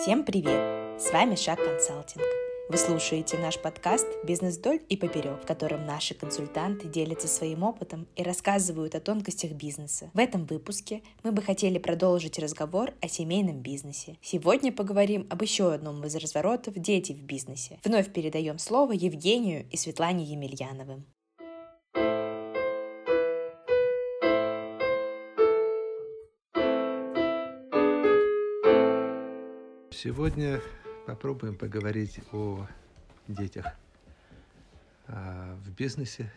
Всем привет! С вами Шаг Консалтинг. Вы слушаете наш подкаст «Бизнес вдоль и поперек», в котором наши консультанты делятся своим опытом и рассказывают о тонкостях бизнеса. В этом выпуске мы бы хотели продолжить разговор о семейном бизнесе. Сегодня поговорим об еще одном из разворотов «Дети в бизнесе». Вновь передаем слово Евгению и Светлане Емельяновым. Сегодня попробуем поговорить о детях а, в бизнесе.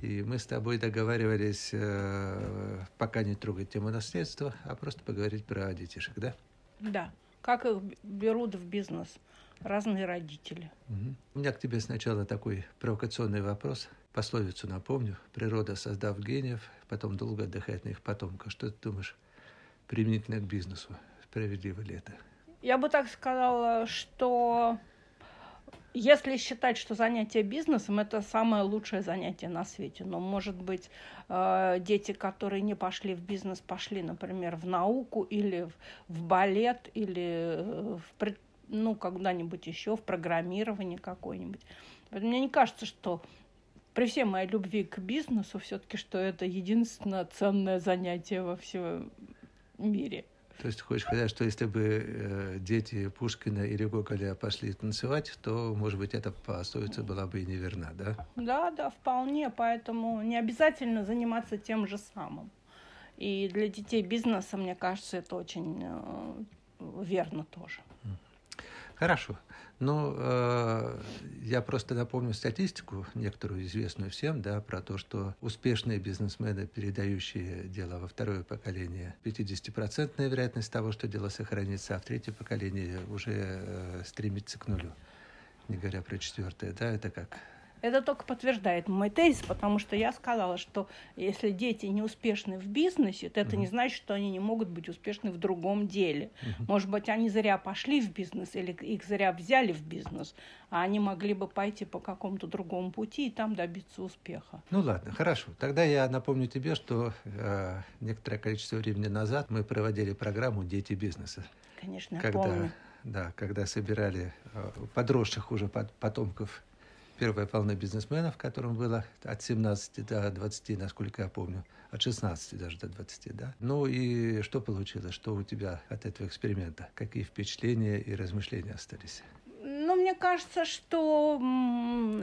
И мы с тобой договаривались э, пока не трогать тему наследства, а просто поговорить про детишек, да? Да. Как их берут в бизнес разные родители? Угу. У меня к тебе сначала такой провокационный вопрос. Пословицу напомню. Природа, создав гениев, потом долго отдыхает на их потомках. Что ты думаешь применительно к бизнесу? Справедливо ли это? Я бы так сказала, что если считать, что занятие бизнесом это самое лучшее занятие на свете, но может быть э, дети, которые не пошли в бизнес, пошли, например, в науку или в, балет или э, в ну когда-нибудь еще в программирование какое-нибудь. Мне не кажется, что при всей моей любви к бизнесу все-таки, что это единственное ценное занятие во всем мире. То есть хочешь сказать, что если бы э, дети Пушкина или Гоголя пошли танцевать, то, может быть, эта пословица была бы и неверна, да? Да, да, вполне. Поэтому не обязательно заниматься тем же самым. И для детей бизнеса, мне кажется, это очень э, верно тоже. Хорошо. Ну, э, я просто напомню статистику, некоторую известную всем, да, про то, что успешные бизнесмены, передающие дело во второе поколение, 50% вероятность того, что дело сохранится, а в третье поколение уже э, стремится к нулю. Не говоря про четвертое, да, это как это только подтверждает мой тезис, потому что я сказала, что если дети не успешны в бизнесе, то это не значит, что они не могут быть успешны в другом деле. Может быть, они зря пошли в бизнес или их зря взяли в бизнес, а они могли бы пойти по какому-то другому пути и там добиться успеха. Ну ладно, хорошо. Тогда я напомню тебе, что э, некоторое количество времени назад мы проводили программу «Дети бизнеса». Конечно, когда, помню. Да, когда собирали э, подросших уже потомков первая волна бизнесменов, которым было от 17 до 20, насколько я помню, от 16 даже до 20, да. Ну и что получилось? Что у тебя от этого эксперимента? Какие впечатления и размышления остались? Ну, мне кажется, что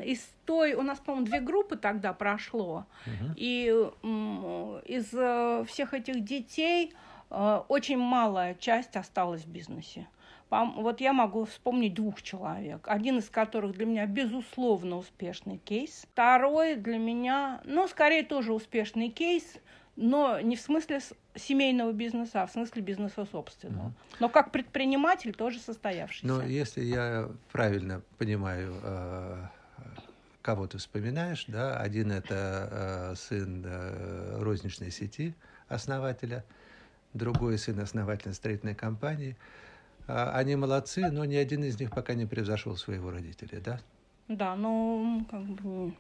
из той... У нас, по-моему, две группы тогда прошло. Угу. И из э, всех этих детей э, очень малая часть осталась в бизнесе. Вот я могу вспомнить двух человек. Один из которых для меня безусловно успешный кейс. Второй для меня, ну, скорее тоже успешный кейс, но не в смысле семейного бизнеса, а в смысле бизнеса собственного. Mm-hmm. Но как предприниматель тоже состоявшийся. Но если я правильно понимаю, э, кого ты вспоминаешь, да, один это э, сын э, розничной сети основателя, другой сын основателя строительной компании – они молодцы, но ни один из них пока не превзошел своего родителя, да? Да, ну, как бы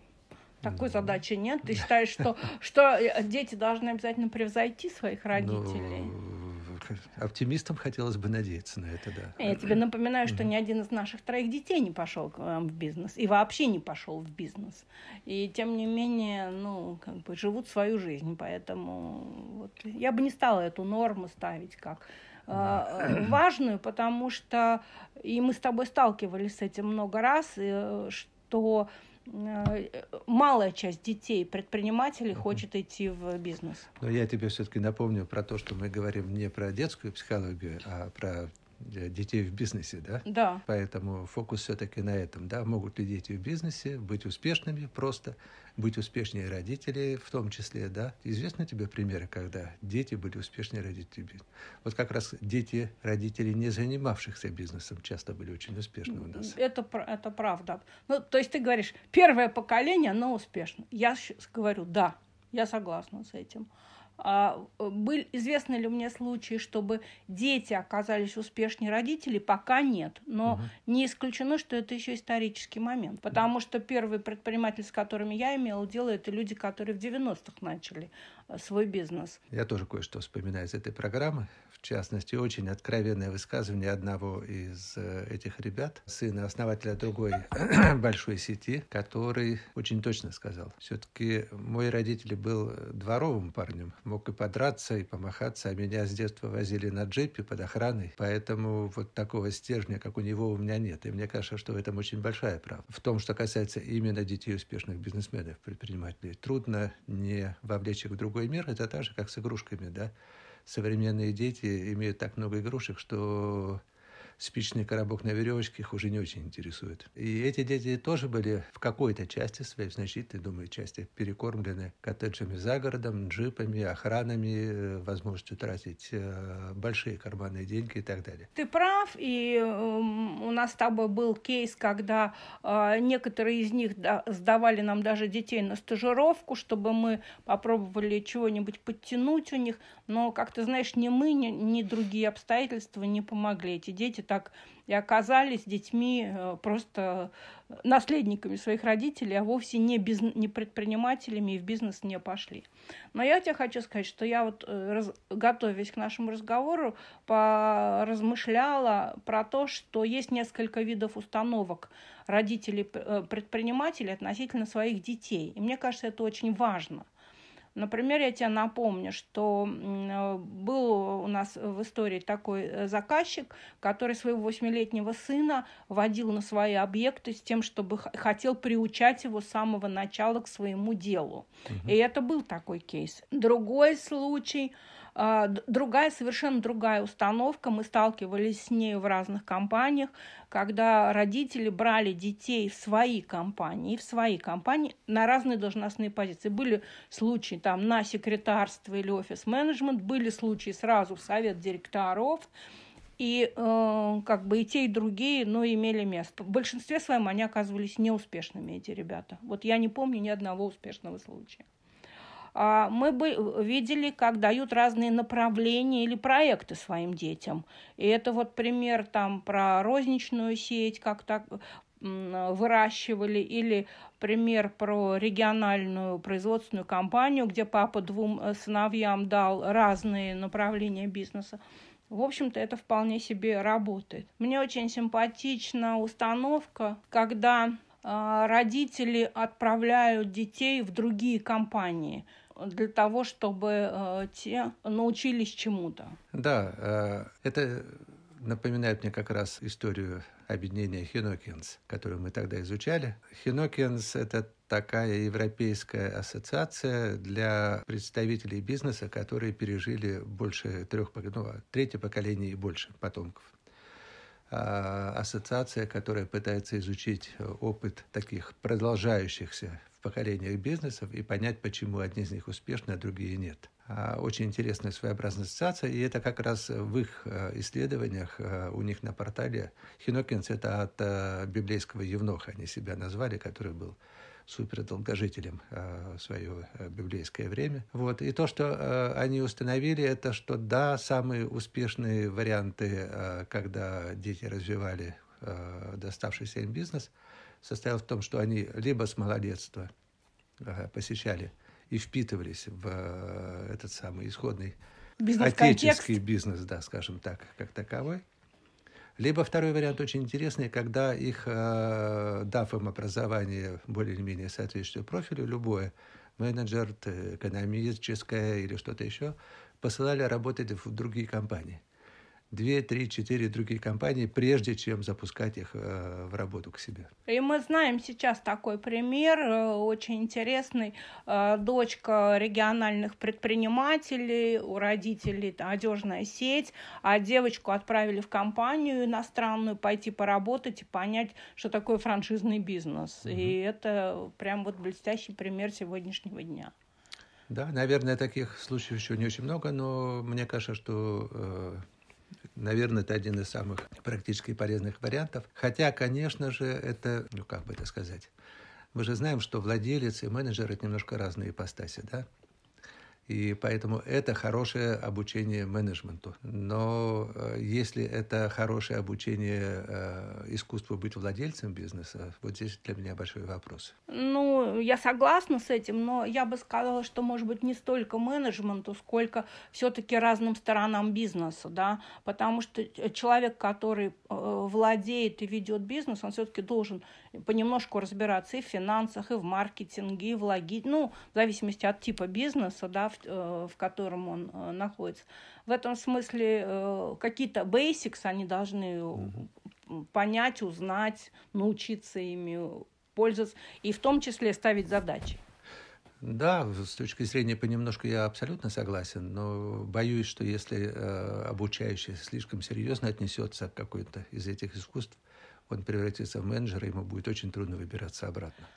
такой задачи нет. Ты считаешь, что, что э, дети должны обязательно превзойти своих ну, родителей? Ну, оптимистам хотелось бы надеяться на это, да. Я тебе напоминаю, что ни один из наших троих детей не пошел в бизнес и вообще не пошел в бизнес. И тем не менее, ну, как бы живут свою жизнь, поэтому вот, я бы не стала эту норму ставить как Э, важную, потому что и мы с тобой сталкивались с этим много раз, э, что э, малая часть детей, предпринимателей, хочет идти в бизнес. Но я тебе все-таки напомню про то, что мы говорим не про детскую психологию, а про детей в бизнесе, да? Да. Поэтому фокус все-таки на этом, да? Могут ли дети в бизнесе быть успешными просто, быть успешнее родителей в том числе, да? Известны тебе примеры, когда дети были успешнее родителей? Вот как раз дети родителей, не занимавшихся бизнесом, часто были очень успешны у нас. Это, это правда. Ну, то есть ты говоришь, первое поколение, оно успешно. Я говорю, да, я согласна с этим. А, был, известны ли мне случаи, чтобы дети оказались успешнее родителей? Пока нет. Но угу. не исключено, что это еще исторический момент. Потому что первые предприниматели, с которыми я имела дело, это люди, которые в 90-х начали э, свой бизнес. Я тоже кое-что вспоминаю из этой программы. В частности, очень откровенное высказывание одного из э, этих ребят, сына основателя другой большой сети, который очень точно сказал. Все-таки мой родитель был дворовым парнем, мог и подраться, и помахаться, а меня с детства возили на джипе под охраной, поэтому вот такого стержня, как у него, у меня нет. И мне кажется, что в этом очень большая правда. В том, что касается именно детей успешных бизнесменов, предпринимателей, трудно не вовлечь их в другой мир. Это так же, как с игрушками, да. Современные дети имеют так много игрушек, что спичный коробок на веревочке их уже не очень интересует. И эти дети тоже были в какой-то части своей, в значительной, думаю, части, перекормлены коттеджами за городом, джипами, охранами, э, возможностью тратить э, большие карманные деньги и так далее. Ты прав, и эм, у нас с тобой был кейс, когда э, некоторые из них сдавали нам даже детей на стажировку, чтобы мы попробовали чего-нибудь подтянуть у них, но, как ты знаешь, ни мы, ни, другие обстоятельства не помогли. Эти дети так и оказались детьми э, просто наследниками своих родителей, а вовсе не, биз... не предпринимателями и в бизнес не пошли. Но я тебе хочу сказать, что я вот, э, раз... готовясь к нашему разговору, поразмышляла про то, что есть несколько видов установок родителей-предпринимателей э, относительно своих детей. И мне кажется, это очень важно – Например, я тебе напомню, что э, был у нас в истории такой э, заказчик, который своего восьмилетнего сына водил на свои объекты с тем, чтобы хотел приучать его с самого начала к своему делу. Угу. И это был такой кейс. Другой случай – другая, совершенно другая установка. Мы сталкивались с ней в разных компаниях, когда родители брали детей в свои компании, в свои компании на разные должностные позиции. Были случаи там на секретарство или офис-менеджмент, были случаи сразу в совет директоров, и э, как бы и те, и другие, но имели место. В большинстве своем они оказывались неуспешными, эти ребята. Вот я не помню ни одного успешного случая. А, мы бы видели, как дают разные направления или проекты своим детям. И это вот пример там про розничную сеть, как так выращивали, или пример про региональную производственную компанию, где папа двум э, сыновьям дал разные направления бизнеса. В общем-то, это вполне себе работает. Мне очень симпатична установка, когда э, родители отправляют детей в другие компании – для того, чтобы э, те научились чему-то. Да, э, это напоминает мне как раз историю объединения Хинокинс, которую мы тогда изучали. Хинокинс – это такая европейская ассоциация для представителей бизнеса, которые пережили больше трех, ну, третье поколение и больше потомков. А, ассоциация, которая пытается изучить опыт таких продолжающихся поколениях бизнесов и понять, почему одни из них успешны, а другие нет. А, очень интересная своеобразная ассоциация, и это как раз в их э, исследованиях э, у них на портале. Хинокинс – это от э, библейского евноха, они себя назвали, который был супердолгожителем в свое библейское время. Вот. И то, что они установили, это что да, самые успешные варианты, когда дети развивали доставшийся им бизнес – состоял в том, что они либо с малолетства посещали и впитывались в э, этот самый исходный отеческий бизнес, да, скажем так, как таковой. Либо второй вариант очень интересный, когда их, э, дав им образование более-менее соответствующее профилю, любое, менеджер, экономическое или что-то еще, посылали работать в другие компании две, три, четыре другие компании, прежде чем запускать их э, в работу к себе. И мы знаем сейчас такой пример, э, очень интересный. Э, дочка региональных предпринимателей, у родителей одежная сеть, а девочку отправили в компанию иностранную пойти поработать и понять, что такое франшизный бизнес. Угу. И это прям вот блестящий пример сегодняшнего дня. Да, наверное, таких случаев еще не очень много, но мне кажется, что Наверное, это один из самых практически полезных вариантов. Хотя, конечно же, это, ну как бы это сказать, мы же знаем, что владелец и менеджер – это немножко разные ипостаси, да? И поэтому это хорошее обучение менеджменту. Но э, если это хорошее обучение э, искусству быть владельцем бизнеса, вот здесь для меня большой вопрос. Ну, я согласна с этим, но я бы сказала, что, может быть, не столько менеджменту, сколько все-таки разным сторонам бизнеса, да, потому что человек, который э, владеет и ведет бизнес, он все-таки должен понемножку разбираться и в финансах, и в маркетинге, и в логи, ну, в зависимости от типа бизнеса, да, в, э, в котором он э, находится. В этом смысле э, какие-то basics они должны mm-hmm. понять, узнать, научиться ими пользоваться, и в том числе ставить задачи. Да, с точки зрения понемножку я абсолютно согласен, но боюсь, что если э, обучающий слишком серьезно отнесется к какой-то из этих искусств, он превратится в менеджера, ему будет очень трудно выбираться обратно.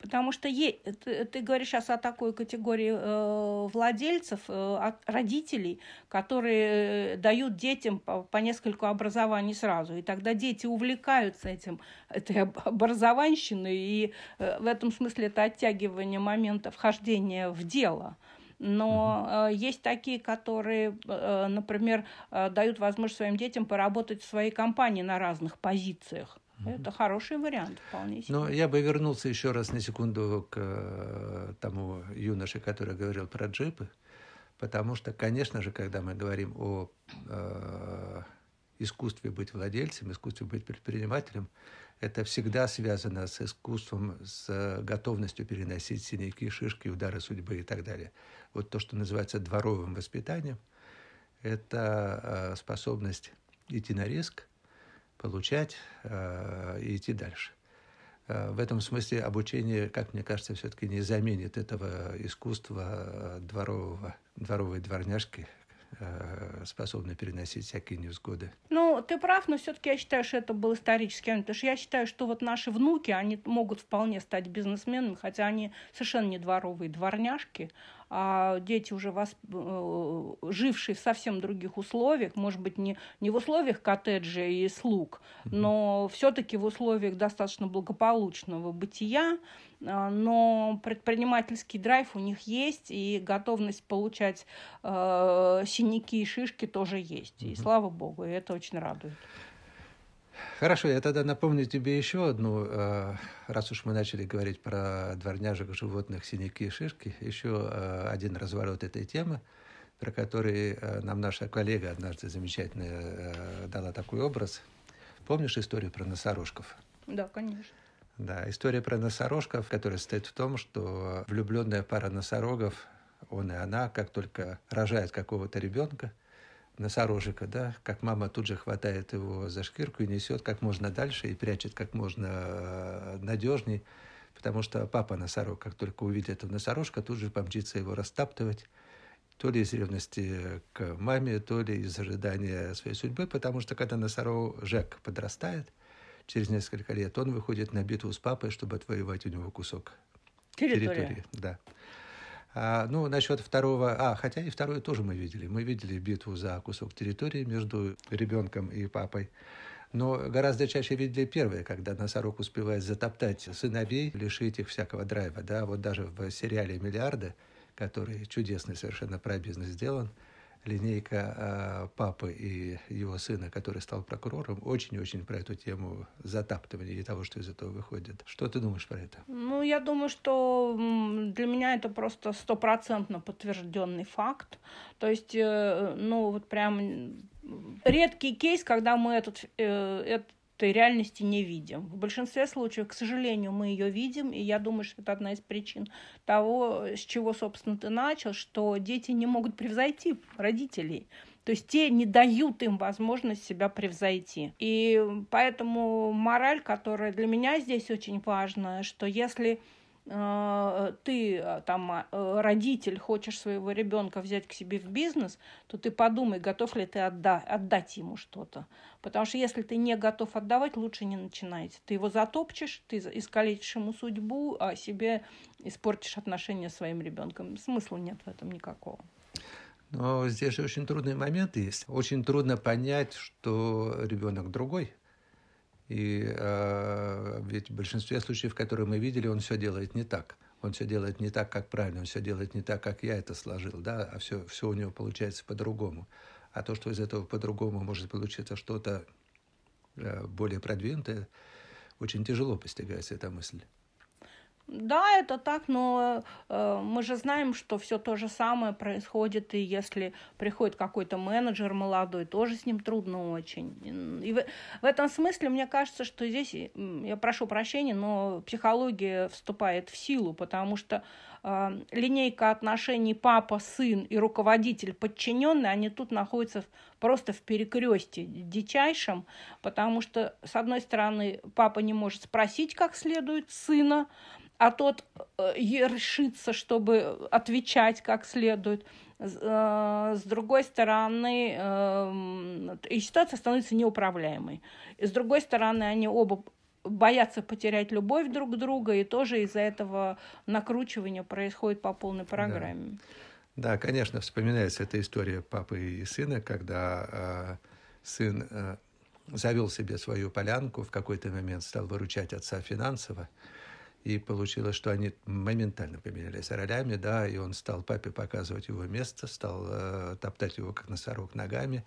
Потому что е, ты, ты говоришь сейчас о такой категории э, владельцев, э, родителей, которые дают детям по, по нескольку образований сразу. И тогда дети увлекаются этим, этой образованщиной, и э, в этом смысле это оттягивание момента вхождения в дело. Но э, есть такие, которые, э, например, э, дают возможность своим детям поработать в своей компании на разных позициях. Это хороший вариант, вполне себе. Но я бы вернулся еще раз на секунду к э, тому юноше, который говорил про джипы, потому что, конечно же, когда мы говорим о э, искусстве быть владельцем, искусстве быть предпринимателем, это всегда связано с искусством, с готовностью переносить синяки, шишки, удары судьбы и так далее. Вот то, что называется дворовым воспитанием, это э, способность идти на риск, получать э, и идти дальше. Э, в этом смысле обучение, как мне кажется, все-таки не заменит этого искусства дворового, дворовой дворняжки, э, способной переносить всякие невзгоды. Ну, ты прав, но все-таки я считаю, что это был исторический момент. Потому что я считаю, что вот наши внуки, они могут вполне стать бизнесменами, хотя они совершенно не дворовые дворняжки, а дети уже вас, э, жившие в совсем других условиях, может быть, не, не в условиях коттеджа и слуг, но все-таки в условиях достаточно благополучного бытия, а, но предпринимательский драйв у них есть, и готовность получать э, синяки и шишки тоже есть. И слава богу, и это очень радует. Хорошо, я тогда напомню тебе еще одну, э, раз уж мы начали говорить про дворняжек, животных, синяки и шишки, еще э, один разворот этой темы, про который э, нам наша коллега однажды замечательно дала такой образ. Помнишь историю про носорожков? Да, конечно. Да, история про носорожков, которая состоит в том, что влюбленная пара носорогов, он и она, как только рожает какого-то ребенка, носорожика, да, как мама тут же хватает его за шкирку и несет как можно дальше и прячет как можно э, надежней, потому что папа носорог, как только увидит этого носорожка, тут же помчится его растаптывать, то ли из ревности к маме, то ли из ожидания своей судьбы, потому что когда носорог Жек подрастает, через несколько лет он выходит на битву с папой, чтобы отвоевать у него кусок территории. территории да. А, ну, насчет второго... А, хотя и второе тоже мы видели. Мы видели битву за кусок территории между ребенком и папой. Но гораздо чаще видели первое, когда носорог успевает затоптать сыновей, лишить их всякого драйва. Да? Вот даже в сериале «Миллиарды», который чудесный совершенно про бизнес сделан, линейка э, папы и его сына, который стал прокурором, очень-очень про эту тему затаптывания и того, что из этого выходит. Что ты думаешь про это? Ну, я думаю, что для меня это просто стопроцентно подтвержденный факт. То есть, э, ну, вот прям редкий кейс, когда мы этот, э, этот той реальности не видим. В большинстве случаев, к сожалению, мы ее видим, и я думаю, что это одна из причин того, с чего, собственно, ты начал, что дети не могут превзойти родителей. То есть те не дают им возможность себя превзойти. И поэтому мораль, которая для меня здесь очень важна, что если ты э, там э, родитель хочешь своего ребенка взять к себе в бизнес, то ты подумай, готов ли ты отда отдать ему что-то. Потому что если ты не готов отдавать, лучше не начинайте. Ты его затопчешь, ты искалечишь ему судьбу, а себе испортишь отношения с своим ребенком. Смысла нет в этом никакого. Но здесь же очень трудный момент есть. Очень трудно понять, что ребенок другой – и э, ведь в большинстве случаев, которые мы видели, он все делает не так. он все делает не так, как правильно, он все делает не так, как я это сложил, да, а все, все у него получается по-другому. А то, что из этого по-другому может получиться что-то э, более продвинутое, очень тяжело постигается эта мысль. Да, это так, но э, мы же знаем, что все то же самое происходит, и если приходит какой-то менеджер молодой, тоже с ним трудно очень. И в, в этом смысле мне кажется, что здесь, я прошу прощения, но психология вступает в силу, потому что линейка отношений папа-сын и руководитель-подчиненный, они тут находятся просто в перекресте дичайшем, потому что, с одной стороны, папа не может спросить как следует сына, а тот э, решится, чтобы отвечать как следует. Э, с другой стороны, эм, и ситуация становится неуправляемой. С другой стороны, они оба боятся потерять любовь друг друга, и тоже из-за этого накручивания происходит по полной программе. Да. да, конечно, вспоминается эта история папы и сына, когда э, сын э, завел себе свою полянку, в какой-то момент стал выручать отца финансово, и получилось, что они моментально поменялись ролями, да, и он стал папе показывать его место, стал э, топтать его как носорог ногами,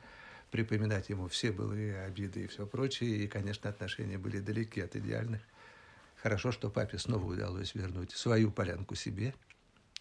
припоминать ему все былые обиды и все прочее, и, конечно, отношения были далеки от идеальных. Хорошо, что папе снова удалось вернуть свою полянку себе –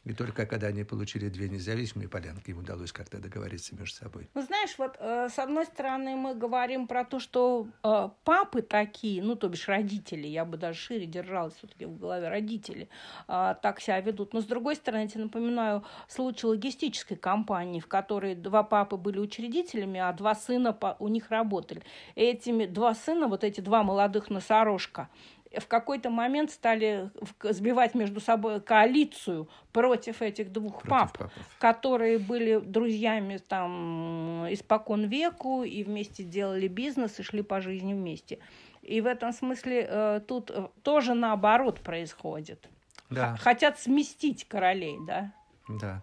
и только когда они получили две независимые полянки, им удалось как-то договориться между собой. Ну, знаешь, вот э, с одной стороны мы говорим про то, что э, папы такие, ну, то бишь родители, я бы даже шире держалась все-таки в голове, родители э, так себя ведут. Но с другой стороны, я тебе напоминаю случай логистической компании, в которой два папы были учредителями, а два сына у них работали. И этими два сына, вот эти два молодых носорожка, в какой-то момент стали сбивать между собой коалицию против этих двух против пап, папов. которые были друзьями там испокон веку и вместе делали бизнес и шли по жизни вместе. И в этом смысле э, тут э, тоже наоборот происходит. Да. Хотят сместить королей, да? Да.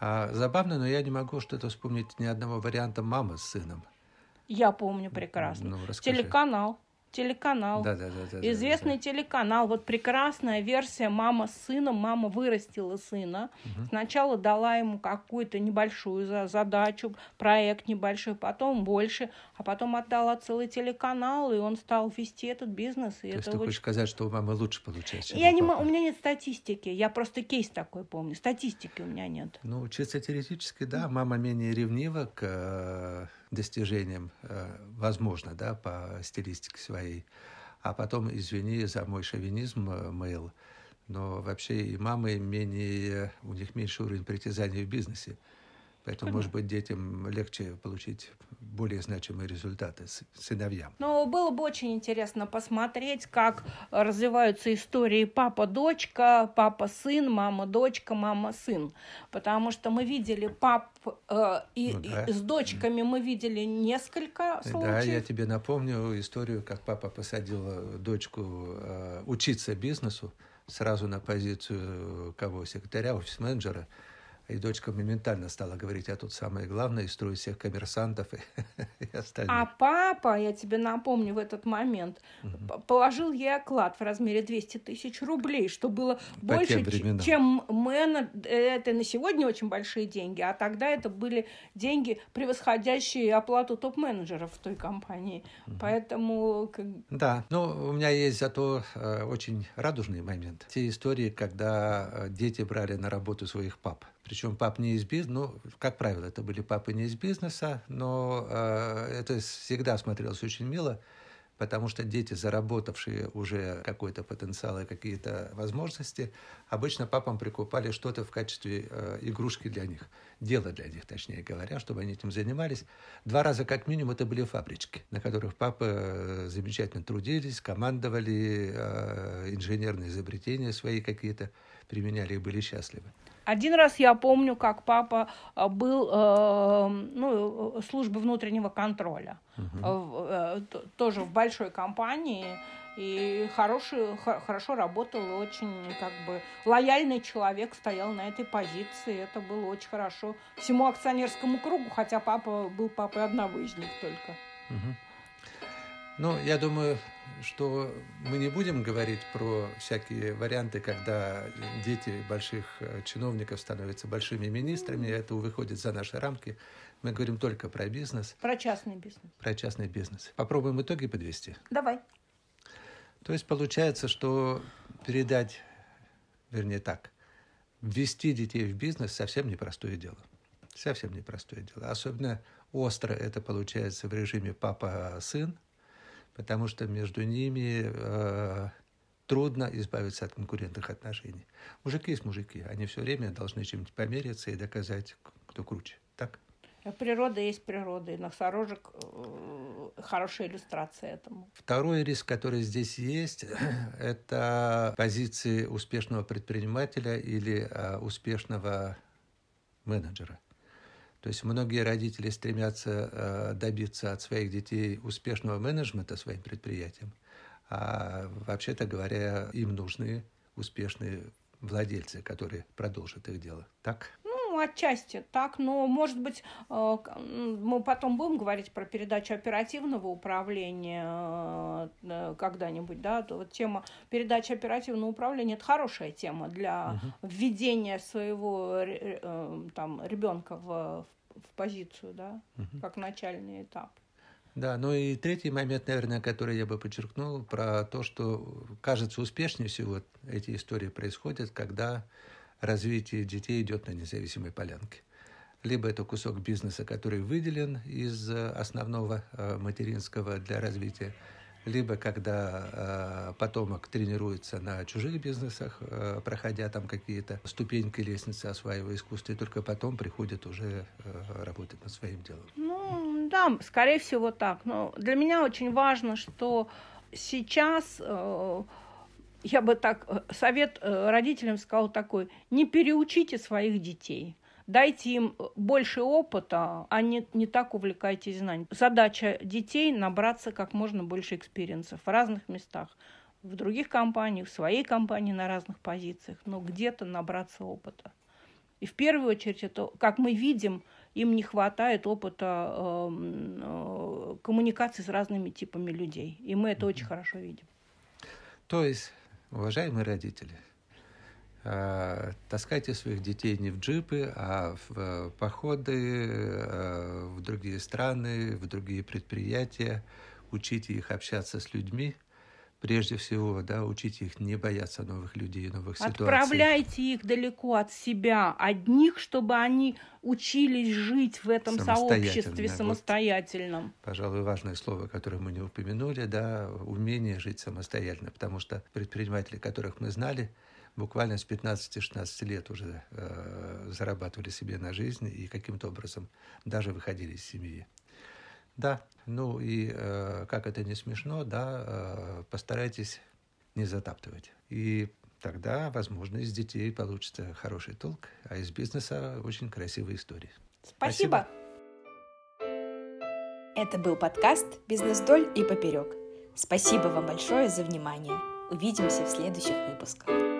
А, забавно, но я не могу что-то вспомнить ни одного варианта мамы с сыном. Я помню прекрасно. Ну, Телеканал телеканал. Да, да, да, да, Известный да, да. телеканал. Вот прекрасная версия «Мама с сыном». Мама вырастила сына. Угу. Сначала дала ему какую-то небольшую задачу, проект небольшой, потом больше, а потом отдала целый телеканал, и он стал вести этот бизнес. И То это есть ты очень... хочешь сказать, что у мамы лучше получается, Я не У меня нет статистики. Я просто кейс такой помню. Статистики у меня нет. Ну, учиться теоретически, да. Мама менее ревнива к достижением, э, возможно, да, по стилистике своей. А потом, извини за мой шовинизм, э, Мэйл, но вообще и мамы менее, у них меньше уровень притязаний в бизнесе. Поэтому, может быть, детям легче получить более значимые результаты с сыновьям. Но было бы очень интересно посмотреть, как развиваются истории папа-дочка, папа-сын, мама-дочка, мама-сын. Потому что мы видели пап э, и, ну, да. и с дочками мы видели несколько случаев. Да, я тебе напомню историю, как папа посадил дочку э, учиться бизнесу сразу на позицию кого? Секретаря, офис-менеджера. И дочка моментально стала говорить, а тут самое главное, и строить всех коммерсантов и, и остальных. А папа, я тебе напомню в этот момент, угу. положил ей оклад в размере 200 тысяч рублей, что было По больше, чем менеджер. Это на сегодня очень большие деньги, а тогда это были деньги, превосходящие оплату топ-менеджеров в той компании. Угу. Поэтому... Да, ну, у меня есть зато э, очень радужный момент. Те истории, когда э, дети брали на работу своих пап. Причем пап не из бизнеса, ну, как правило, это были папы не из бизнеса, но э, это всегда смотрелось очень мило, потому что дети, заработавшие уже какой-то потенциал и какие-то возможности, обычно папам прикупали что-то в качестве э, игрушки для них, дело для них, точнее говоря, чтобы они этим занимались. Два раза как минимум это были фабрички, на которых папы э, замечательно трудились, командовали, э, инженерные изобретения свои какие-то применяли и были счастливы. Один раз я помню, как папа э, был э, ну, службы внутреннего контроля, угу. э, тоже в большой компании, и хороший, хорошо работал, очень как бы лояльный человек стоял на этой позиции, это было очень хорошо всему акционерскому кругу, хотя папа был папой одного из них только. Угу. Ну, я думаю, что мы не будем говорить про всякие варианты, когда дети больших э, чиновников становятся большими министрами, это выходит за наши рамки. Мы говорим только про бизнес. Про частный бизнес. Про частный бизнес. Попробуем итоги подвести. Давай. То есть получается, что передать, вернее так, ввести детей в бизнес совсем непростое дело. Совсем непростое дело. Особенно остро это получается в режиме папа-сын, потому что между ними э, трудно избавиться от конкурентных отношений. Мужики есть мужики, они все время должны чем-нибудь помериться и доказать, кто круче. Так? Природа есть природа, и носорожек э, хорошая иллюстрация этому. Второй риск, который здесь есть, это позиции успешного предпринимателя или э, успешного менеджера. То есть многие родители стремятся э, добиться от своих детей успешного менеджмента своим предприятием, а вообще-то говоря, им нужны успешные владельцы, которые продолжат их дело. Так? Ну, отчасти так, но, может быть, э, мы потом будем говорить про передачу оперативного управления э, когда-нибудь, да, вот тема передачи оперативного управления – это хорошая тема для угу. введения своего там, ребенка в, в позицию, да, угу. как начальный этап. Да, ну и третий момент, наверное, который я бы подчеркнул, про то, что кажется успешнее всего эти истории происходят, когда развитие детей идет на независимой полянке. Либо это кусок бизнеса, который выделен из основного э, материнского для развития, либо когда э, потомок тренируется на чужих бизнесах, э, проходя там какие-то ступеньки лестницы, осваивая искусство, и только потом приходит уже э, работать над своим делом. Ну, да, скорее всего так. Но для меня очень важно, что сейчас э, я бы так э, совет э, родителям сказал такой: не переучите своих детей дайте им э, больше опыта, а не, не так увлекайтесь знанием. Задача детей набраться как можно больше experience ов в разных местах, в других компаниях, в своей компании на разных позициях, но где-то набраться опыта. И в первую очередь, это, как мы видим, им не хватает опыта э, э, коммуникации с разными типами людей. И мы это очень хорошо видим. То есть, уважаемые родители, Э, таскайте своих детей не в джипы, а в э, походы э, в другие страны, в другие предприятия. Учите их общаться с людьми. Прежде всего, да, учите их не бояться новых людей, новых ситуаций. Отправляйте их далеко от себя, одних, чтобы они учились жить в этом сообществе самостоятельном. Вот, пожалуй, важное слово, которое мы не упомянули, да, умение жить самостоятельно, потому что предприниматели, которых мы знали, буквально с 15-16 лет уже э, зарабатывали себе на жизнь и каким-то образом даже выходили из семьи. Да, ну и э, как это не смешно, да, э, постарайтесь не затаптывать. И тогда, возможно, из детей получится хороший толк, а из бизнеса очень красивые истории. Спасибо. Спасибо. Это был подкаст «Бизнес вдоль и поперек». Спасибо вам большое за внимание. Увидимся в следующих выпусках.